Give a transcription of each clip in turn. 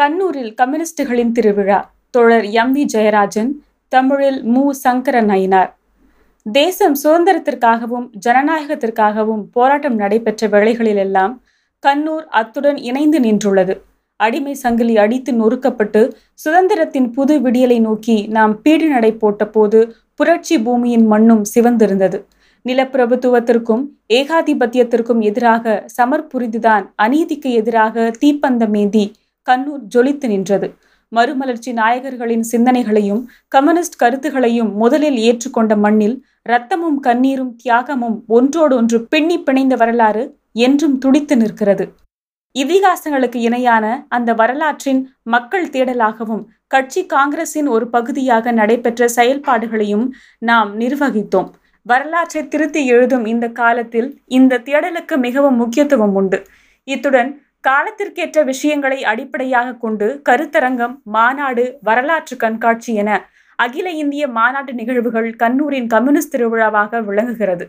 கண்ணூரில் கம்யூனிஸ்டுகளின் திருவிழா. தோழர் M. We. Jayarajan தமிழில் மு. சங்கர நயினார். தேசம் சுதந்திரத்திற்காகவும் ஜனநாயகத்திற்காகவும் போராட்டம் நடைபெற்ற வேளைகளிலெல்லாம் கண்ணூர் அத்துடன் இணைந்து நின்றுள்ளது. அடிமை சங்கிலி அடித்து நொறுக்கப்பட்டு சுதந்திரத்தின் புது விடியலை நோக்கி நாம் பீடு நடை போட்ட போது புரட்சி பூமியின் மண்ணும் சிவந்திருந்தது. நிலப்பிரபுத்துவத்திற்கும் ஏகாதிபத்தியத்திற்கும் எதிராக சமர் புரிந்துதான் அநீதிக்கு எதிராக தீப்பந்தமேந்தி கண்ணூர் ஜொலித்து நின்றது. மறுமலர்ச்சி நாயகர்களின் சிந்தனைகளையும் கம்யூனிஸ்ட் கருத்துகளையும் முதலில் ஏற்றுக்கொண்ட மண்ணில் இரத்தமும் கண்ணீரும் தியாகமும் ஒன்றோடொன்று பின்னி பிணைந்த வரலாறு என்றும் துடித்து நிற்கிறது. இதிகாசங்களுக்கு இணையான அந்த வரலாற்றின் மக்கள் தேடலாகவும் கட்சி காங்கிரசின் ஒரு பகுதியாக நடைபெற்ற செயல்பாடுகளையும் நாம் நிர்வகித்தோம். வரலாற்றை திருத்தி எழுதும் இந்த காலத்தில் இந்த தேடலுக்கு மிகவும் முக்கியத்துவம் உண்டு. இத்துடன் காலத்திற்கேற்ற விஷயங்களை அடிப்படையாக கொண்டு கருத்தரங்கம் மாநாடு வரலாற்று கண்காட்சி என அகில இந்திய மாநாட்டு நிகழ்வுகள் கண்ணூரின் கம்யூனிஸ்ட் திருவிழாவாக விளங்குகிறது.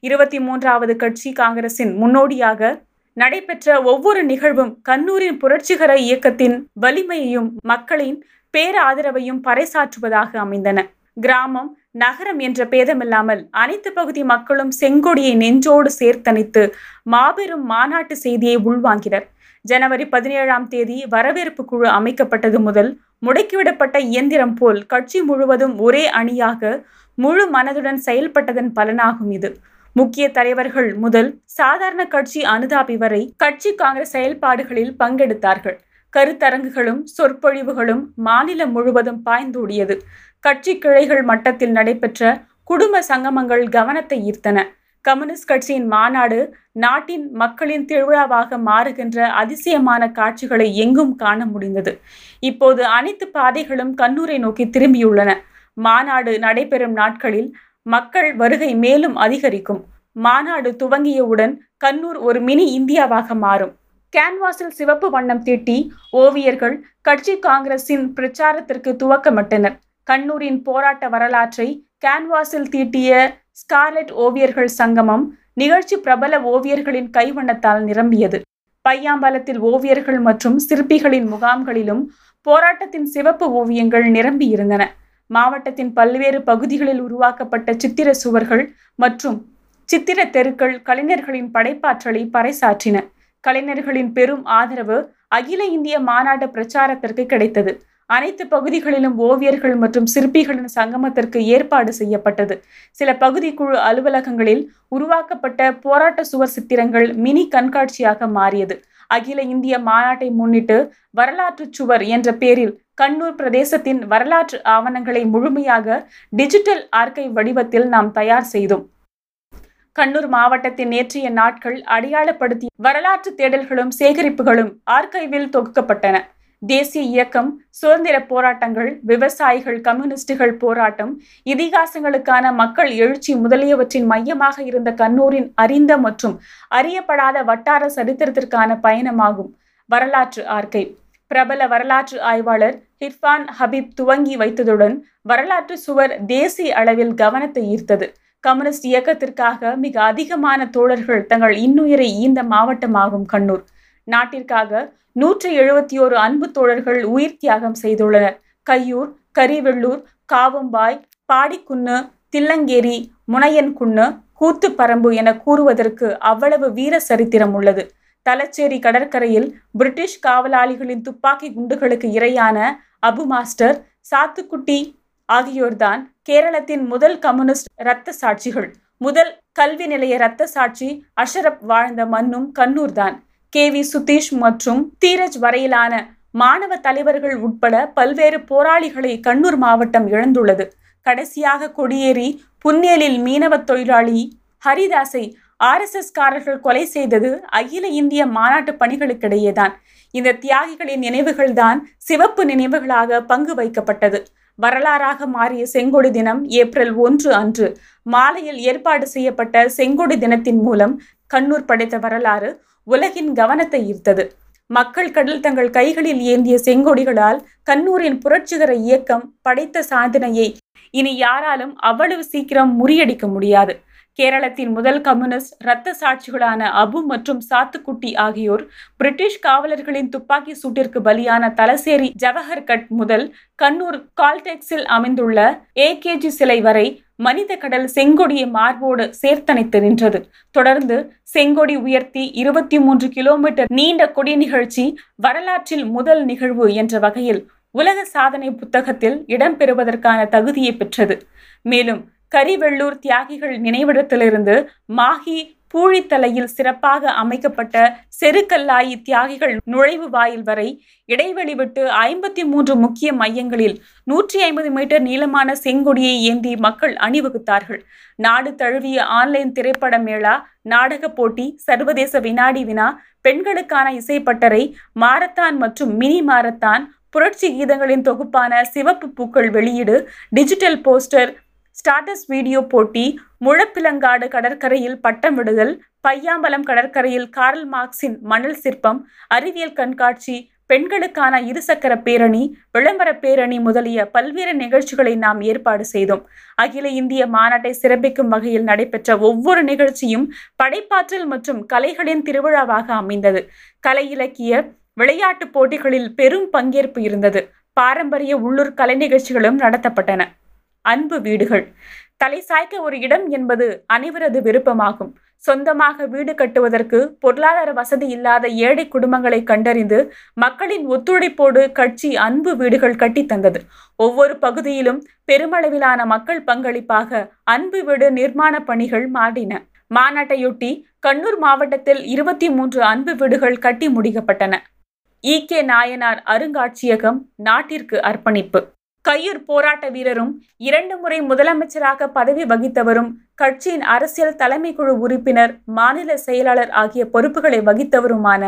இருபத்தி மூன்றாவது கட்சி காங்கிரசின் முன்னோடியாக நடைபெற்ற ஒவ்வொரு நிகழ்வும் கண்ணூரின் புரட்சிகர இயக்கத்தின் வலிமையையும் மக்களின் பேராதரவையும் பறைசாற்றுவதாக அமைந்தன. கிராமம் நகரம் என்ற பேதமில்லாமல் அனைத்து பகுதி மக்களும் செங்கொடியை நெஞ்சோடு சேர்த்தணித்து மாபெரும் மாநாட்டு செய்தியை உள்வாங்கினர். ஜனவரி பதினேழாம் தேதி வரவேற்பு குழு அமைக்கப்பட்டது முதல் முடக்கிவிடப்பட்ட இயந்திரம் போல் கட்சி முழுவதும் ஒரே அணியாக முழு மனதுடன் செயல்பட்டதன் பலனாகும் இது. முக்கிய தலைவர்கள் முதல் சாதாரண கட்சி அனுதாபி வரை கட்சி காங்கிரஸ் செயல்பாடுகளில் பங்கெடுத்தார்கள். கருத்தரங்குகளும் சொற்பொழிவுகளும் மாநிலம் முழுவதும் பாய்ந்தோடியது. கட்சி கிளைகள் மட்டத்தில் நடைபெற்ற குடும்ப சங்கமங்கள் கவனத்தை ஈர்த்தன. கம்யூனிஸ்ட் கட்சியின் மாநாடு நாட்டின் மக்களின் திருவிழாவாக மாறுகின்ற அதிசயமான காட்சிகளை எங்கும் காண முடிந்தது. இப்போது அனைத்து பாதைகளும் கண்ணூரை நோக்கி திரும்பியுள்ளன. மாநாடு நடைபெறும் நாட்களில் மக்கள் வருகை மேலும் அதிகரிக்கும். மாநாடு துவங்கியவுடன் கண்ணூர் ஒரு மினி இந்தியாவாக மாறும். கேன்வாஸில் சிவப்பு வண்ணம் தீட்டி ஓவியர்கள் கட்சி காங்கிரஸின் பிரச்சாரத்திற்கு துவக்கமிட்டனர். கண்ணூரின் போராட்ட வரலாற்றை கேன்வாஸில் தீட்டிய ஸ்கார்லெட் ஓவியர்கள் சங்கமம் நிகழ்ச்சி பிரபல ஓவியர்களின் கைவண்ணத்தால் நிரம்பியது. பையாம்பலத்தில் ஓவியர்கள் மற்றும் சிற்பிகளின் முகாம்களிலும் போராட்டத்தின் சிவப்பு ஓவியங்கள் நிரம்பியிருந்தன. மாவட்டத்தின் பல்வேறு பகுதிகளில் உருவாக்கப்பட்ட சித்திர சுவர்கள் மற்றும் சித்திர தெருக்கள் கலைஞர்களின் படைப்பாற்றலை பறைசாற்றின. கலைஞர்களின் பெரும் ஆதரவு அகில இந்திய மாநாட்டு பிரச்சாரத்திற்கு கிடைத்தது. அனைத்து பகுதிகளிலும் ஓவியர்கள் மற்றும் சிற்பிகளின் சங்கமத்திற்கு ஏற்பாடு செய்யப்பட்டது. சில பகுதி குழு அலுவலகங்களில் உருவாக்கப்பட்ட போராட்ட சுவர் சித்திரங்கள் மினி கண்காட்சியாக மாறியது. அகில இந்திய மாநாட்டை முன்னிட்டு வரலாற்று சுவர் என்ற பெயரில் கண்ணூர் பிரதேசத்தின் வரலாற்று ஆவணங்களை முழுமையாக டிஜிட்டல் ஆர்கை வடிவத்தில் நாம் தயார் செய்தோம். கண்ணூர் மாவட்டத்தின் நேற்றைய நாட்கள் அடையாளப்படுத்திய வரலாற்று தேடல்களும் சேகரிப்புகளும் ஆர்கைவில் தொகுக்கப்பட்டன. தேசிய இயக்கம் சுதந்திர போராட்டங்கள் விவசாயிகள் கம்யூனிஸ்டுகள் போராட்டம் இதிகாசங்களுக்கான மக்கள் எழுச்சி முதலியவற்றின் மையமாக இருந்த கண்ணூரின் அறிந்த மற்றும் அறியப்படாத வட்டார சரித்திரத்திற்கான பயணமாகும். வரலாற்று ஆர்கை பிரபல வரலாற்று ஆய்வாளர் ஹிர்ஃபான் ஹபீப் துவங்கி வைத்ததுடன் வரலாற்று சுவர் தேசிய அளவில் கவனத்தை ஈர்த்தது. கம்யூனிஸ்ட் இயக்கத்திற்காக மிக அதிகமான தோழர்கள் தங்கள் இன்னுயிரை ஈந்த மாவட்டமாகும் கண்ணூர். நாட்டிற்காக நூற்றி எழுபத்தி ஓரு அன்பு தோழர்கள் உயிர் தியாகம் செய்துள்ளனர். கையூர் கரிவெள்ளூர் காவம்பாய் பாடிக்குன்னு தில்லங்கேரி முனையன்குன்னு கூத்துப்பரம்பு என கூறுவதற்கு அவ்வளவு வீர சரித்திரம் உள்ளது. தலச்சேரி கடற்கரையில் பிரிட்டிஷ் காவலாளிகளின் துப்பாக்கி குண்டுகளுக்கு இரையான அபு மாஸ்டர் சாத்துக்குட்டி ஆகியோர்தான் கேரளத்தின் முதல் கம்யூனிஸ்ட் இரத்த சாட்சிகள். முதல் கல்வி நிலைய இரத்த சாட்சி அஷரப் வாழ்ந்த மண்ணும் கண்ணூர் தான் கே வி சுதீஷ் மற்றும் தீரஜ் வரையிலான மாணவ தலைவர்கள் உட்பட பல்வேறு போராளிகளை கண்ணூர் மாவட்டம் இழந்துள்ளது. கடைசியாக கொடியேறி புன்னேலில் மீனவ தொழிலாளி ஹரிதாஸை ஆர்எஸ்எஸ் காரர்கள் கொலை செய்தது அகில இந்திய மாநாட்டு பணிகளுக்கிடையேதான். இந்த தியாகிகளின் நினைவுகள்தான் சிவப்பு நினைவுகளாக பங்கு வைக்கப்பட்டது. வரலாறாக மாறிய செங்கொடி தினம் ஏப்ரல் ஒன்று அன்று மாலையில் ஏற்பாடு செய்யப்பட்ட செங்கொடி தினத்தின் மூலம் கண்ணூர் படைத்த வரலாறு உலகின் கவனத்தை ஈர்த்தது. மக்கள் கடல் தங்கள் கைகளில் ஏந்திய செங்கொடிகளால் கண்ணூரின் புரட்சிகர இயக்கம் படைத்த சாதனையை இனி யாராலும் அவ்வளவு சீக்கிரம் முறியடிக்க முடியாது. கேரளத்தின் முதல் கம்யூனிஸ்ட் இரத்த சாட்சிகளான அபு மற்றும் சாத்துக்குட்டி ஆகியோர் பிரிட்டிஷ் காவலர்களின் துப்பாக்கி சூட்டிற்கு பலியான தலசேரி ஜவஹர்கட் முதல் கண்ணூர் கால்டெக்ஸில் அமைந்துள்ள ஏகேஜி சிலை வரை மனித கடல் செங்கொடியை மார்போடு சேர்த்தணைத்து நின்றது. தொடர்ந்து செங்கொடி உயர்த்தி இருபத்தி மூன்று கிலோமீட்டர் நீண்ட கொடி நிகழ்ச்சி வரலாற்றில் முதல் நிகழ்வு என்ற வகையில் உலக சாதனை புத்தகத்தில் இடம்பெறுவதற்கான தகுதியை பெற்றது. மேலும் கரிவெள்ளூர் தியாகிகள் நினைவிடத்திலிருந்து மாஹி பூழித்தலையில் சிறப்பாக அமைக்கப்பட்ட செருக்கல்லாயி தியாகிகள் நுழைவு வாயில் வரை இடைவெளி விட்டு ஐம்பத்தி மூன்று முக்கிய மையங்களில் நூற்றி ஐம்பது மீட்டர் நீளமான செங்கொடியை ஏந்தி மக்கள் அணிவகுத்தார்கள். நாடு தழுவிய ஆன்லைன் திரைப்பட மேளா நாடக போட்டி சர்வதேச வினாடி வினா பெண்களுக்கான இசைப்பட்டறை மாரத்தான் மற்றும் மினி மாரத்தான் புரட்சி கீதங்களின் தொகுப்பான சிவப்பு பூக்கள் வெளியீடு டிஜிட்டல் போஸ்டர் ஸ்டாட்டஸ் வீடியோ போட்டி முழப்பிலங்காடு கடற்கரையில் பட்டம் விடுதல் பையாம்பலம் கடற்கரையில் கார்ல் மார்க்ஸின் மணல் சிற்பம் அறிவியல் கண்காட்சி பெண்களுக்கான இருசக்கர பேரணி விளம்பர பேரணி முதலிய பல்வேறு நிகழ்ச்சிகளை நாம் ஏற்பாடு செய்தோம். அகில இந்திய மாநாட்டை சிறப்பிக்கும் வகையில் நடைபெற்ற ஒவ்வொரு நிகழ்ச்சியும் படைப்பாற்றல் மற்றும் கலைகளின் திருவிழாவாக அமைந்தது. கலை இலக்கிய விளையாட்டு போட்டிகளில் பெரும் பங்கேற்பு இருந்தது. பாரம்பரிய உள்ளூர் கலை நிகழ்ச்சிகளும் நடத்தப்பட்டன. அன்பு வீடுகள். தலை சாய்க்க ஒரு இடம் என்பது அனைவரது விருப்பமாகும். சொந்தமாக வீடு கட்டுவதற்கு பொருளாதார வசதி இல்லாத ஏழை குடும்பங்களை கண்டறிந்து மக்களின் ஒத்துழைப்போடு கட்சி அன்பு வீடுகள் கட்டி தந்தது. ஒவ்வொரு பகுதியிலும் பெருமளவிலான மக்கள் பங்களிப்பாக அன்பு வீடு நிர்மாண பணிகள் மாறின. மாநாட்டையொட்டி கண்ணூர் மாவட்டத்தில் இருபத்தி மூன்று அன்பு வீடுகள் கட்டி முடிக்கப்பட்டன. ஈ கே நாயனார் அருங்காட்சியகம் நாட்டிற்கு அர்ப்பணிப்பு. கையூர் போராட்ட வீரரும் இரண்டு முறை முதலமைச்சராக பதவி வகித்தவரும் கட்சியின் அரசியல் தலைமை குழு உறுப்பினர் மாநில செயலாளர் ஆகிய பொறுப்புகளை வகித்தவருமான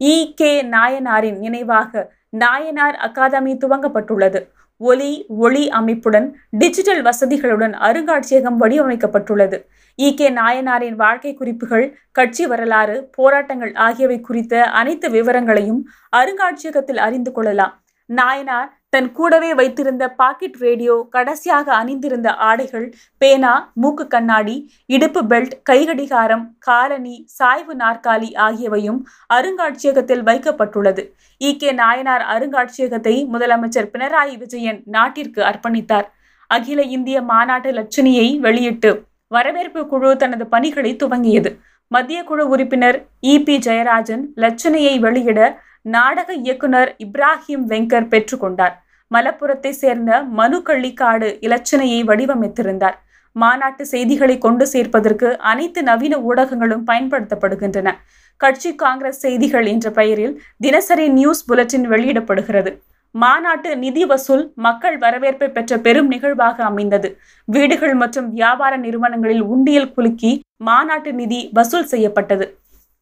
இ. கே. நாயனாரின் நினைவாக நாயனார் அகாதமி துவங்கப்பட்டுள்ளது. ஒலி ஒளி அமைப்புடன் டிஜிட்டல் வசதிகளுடன் அருங்காட்சியகம் வடிவமைக்கப்பட்டுள்ளது. இ. கே. நாயனாரின் வாழ்க்கை குறிப்புகள் கட்சி வரலாறு போராட்டங்கள் ஆகியவை குறித்த அனைத்து விவரங்களையும் அருங்காட்சியகத்தில் அறிந்து கொள்ளலாம். நாயனார் தன் கூடவே வைத்திருந்த பாக்கெட் ரேடியோ கடைசியாக அணிந்திருந்த ஆடைகள் பேனா மூக்கு கண்ணாடி இடுப்பு பெல்ட் கைகடிகாரம் காலணி சாய்வு நாற்காலி ஆகியவையும் அருங்காட்சியகத்தில் வைக்கப்பட்டுள்ளது. இ. கே. நாயனார் அருங்காட்சியகத்தை முதலமைச்சர் பினராயி விஜயன் நாட்டிற்கு அர்ப்பணித்தார். அகில இந்திய மாநாட்டு லட்சணியை வெளியிட்டு வரவேற்பு குழு தனது பணிகளை துவங்கியது. மத்திய குழு உறுப்பினர் இ. பி. ஜெயராஜன் லட்சணையை வெளியிட நாடக இயக்குனர் இப்ராஹிம் வெங்கர் பெற்றுக்கொண்டார் மலப்புரத்தை சேர்ந்த மனு கள்ளிக்காடு இலச்சனையை வடிவமைத்திருந்தார். மாநாட்டு செய்திகளை கொண்டு சேர்ப்பதற்கு அனைத்து நவீன ஊடகங்களும் பயன்படுத்தப்படுகின்றன. கட்சி காங்கிரஸ் செய்திகள் என்ற பெயரில் தினசரி நியூஸ் புலட்டின் வெளியிடப்படுகிறது. மாநாட்டு நிதி வசூல் மக்கள் வரவேற்பை பெற்ற பெரும் நிகழ்வாக அமைந்தது. வீடுகள் மற்றும் வியாபார நிறுவனங்களில் உண்டியல் குலுக்கி மாநாட்டு நிதி வசூல் செய்யப்பட்டது.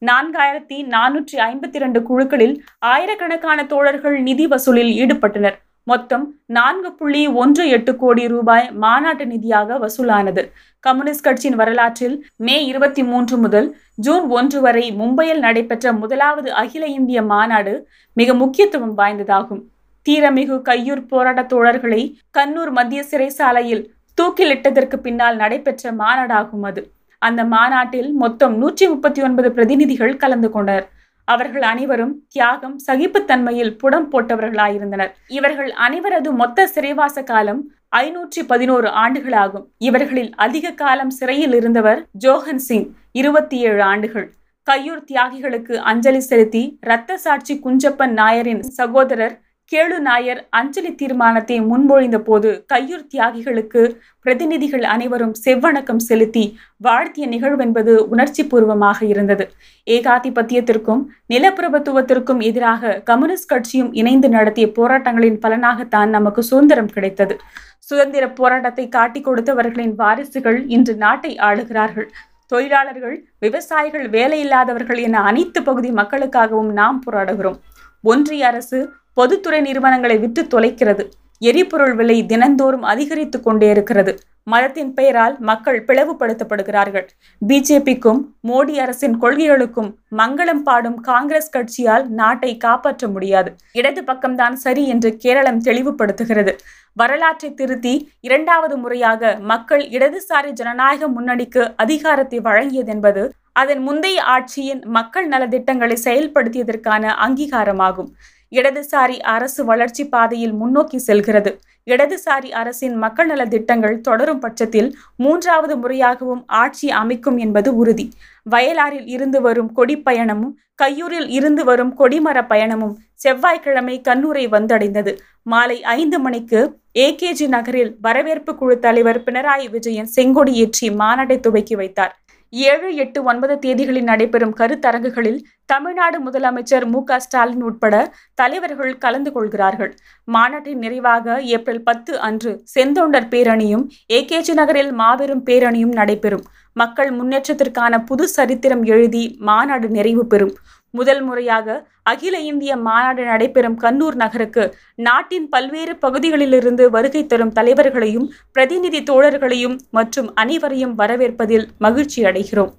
நான்காயிரத்தி நானூற்றி ஐம்பத்தி இரண்டு குழுக்களில் ஆயிரக்கணக்கான தோழர்கள் நிதி வசூலில் ஈடுபட்டனர். மொத்தம் நான்கு புள்ளி ஒன்று எட்டு கோடி ரூபாய் மாநாட்டு நிதியாக வசூலானது. கம்யூனிஸ்ட் கட்சியின் வரலாற்றில் மே இருபத்தி மூன்று முதல் ஜூன் ஒன்று வரை மும்பையில் நடைபெற்ற முதலாவது அகில இந்திய மாநாடு மிக முக்கியத்துவம் வாய்ந்ததாகும். தீரமிகு கையூர் போராட்ட தோழர்களை கண்ணூர் மத்திய சிறைசாலையில் தூக்கிலிட்டதற்கு பின்னால் நடைபெற்ற மாநாடாகும் அது. அந்த மாநாட்டில் மொத்தம் நூற்றி முப்பத்தி ஒன்பது பிரதிநிதிகள் கலந்து கொண்டனர். அவர்கள் அனைவரும் தியாகம் சகிப்புத்தன்மையில் புடம் போட்டவர்களாயிருந்தனர். இவர்கள் அனைவரது மொத்த சிறைவாச காலம் ஐநூற்றி பதினோரு ஆண்டுகளாகும். இவர்களில் அதிக காலம் சிறையில் இருந்தவர் ஜோஹன் சிங் இருபத்தி ஏழு ஆண்டுகள். கையூர் தியாகிகளுக்கு அஞ்சலி செலுத்தி இரத்த சாட்சி குஞ்சப்பன் நாயரின் சகோதரர் கேளு நாயர் அஞ்சலி தீர்மானத்தை முன்மொழிந்த போது கையூர் தியாகிகளுக்கு பிரதிநிதிகள் அனைவரும் செவ்வணக்கம் செலுத்தி வாழ்த்திய நிகழ்வென்பது உணர்ச்சி பூர்வமாக இருந்தது. ஏகாதிபத்தியத்திற்கும் நிலப்பிரபுத்துவத்திற்கும் எதிராக கம்யூனிஸ்ட் கட்சியும் இணைந்து நடத்திய போராட்டங்களின் பலனாகத்தான் நமக்கு சுதந்திரம் கிடைத்தது. சுதந்திர போராட்டத்தை காட்டிக் கொடுத்தவர்களின் வாரிசுகள் இன்று நாட்டை ஆளுகிறார்கள். தொழிலாளர்கள் விவசாயிகள் வேலையில்லாதவர்கள் என அனைத்து பகுதி மக்களுக்காகவும் நாம் போராடுகிறோம். ஒன்றிய அரசு பொதுத்துறை நிறுவனங்களை விட்டு தொலைக்கிறது. எரிபொருள் விலை தினந்தோறும் அதிகரித்து கொண்டே இருக்கிறது. மதத்தின் பெயரால் மக்கள் பிளவுபடுத்தப்படுகிறார்கள். பிஜேபிக்கும் மோடி அரசின் கொள்கைகளுக்கும் மங்களம் பாடும் காங்கிரஸ் கட்சியால் நாட்டை காப்பாற்ற முடியாது. இடது பக்கம்தான் சரி என்று கேரளம் தெளிவுபடுத்துகிறது. வரலாற்றை திருத்தி இரண்டாவது முறையாக மக்கள் இடதுசாரி ஜனநாயக முன்னணிக்கு அதிகாரத்தை வழங்கியதென்பது அதன் முந்தைய ஆட்சியின் மக்கள் நலத்திட்டங்களை செயல்படுத்தியதற்கான அங்கீகாரமாகும். இடதுசாரி அரசு வளர்ச்சி பாதையில் முன்னோக்கி செல்கிறது. இடதுசாரி அரசின் மக்கள் நல திட்டங்கள் தொடரும் பட்சத்தில் மூன்றாவது முறையாகவும் ஆட்சி அமைக்கும் என்பது உறுதி. வயலாரில் இருந்து வரும் கொடி பயணமும் கையூரில் இருந்து வரும் கொடிமர பயணமும் செவ்வாய்க்கிழமை கண்ணூரை வந்தடைந்தது. மாலை ஐந்து மணிக்கு ஏகேஜி நகரில் வரவேற்பு குழு தலைவர் பினராயி விஜயன் செங்கொடி ஏற்றி மாநாட்டை துவக்கி வைத்தார். ஏழு எட்டு ஒன்பது தேதிகளில் நடைபெறும் கருத்தரங்குகளில் தமிழ்நாடு முதலமைச்சர் மு க ஸ்டாலின் உட்பட தலைவர்கள் கலந்து கொள்கிறார்கள். மாநாட்டின் நிறைவாக ஏப்ரல் பத்து அன்று செந்தொண்டர் பேரணியும் ஏகேஜி நகரில் மாபெரும் பேரணியும் நடைபெறும். மக்கள் முன்னேற்றத்திற்கான புது சரித்திரம் எழுதி மாநாடு நிறைவு பெறும். முதல் முறையாக அகில இந்திய மாநாடு நடைபெறும் கண்ணூர் நகருக்கு நாட்டின் பல்வேறு பகுதிகளிலிருந்து வருகை தரும் தலைவர்களையும் பிரதிநிதி தோழர்களையும் மற்றும் அனைவரையும் வரவேற்பதில் மகிழ்ச்சி அடைகிறோம்.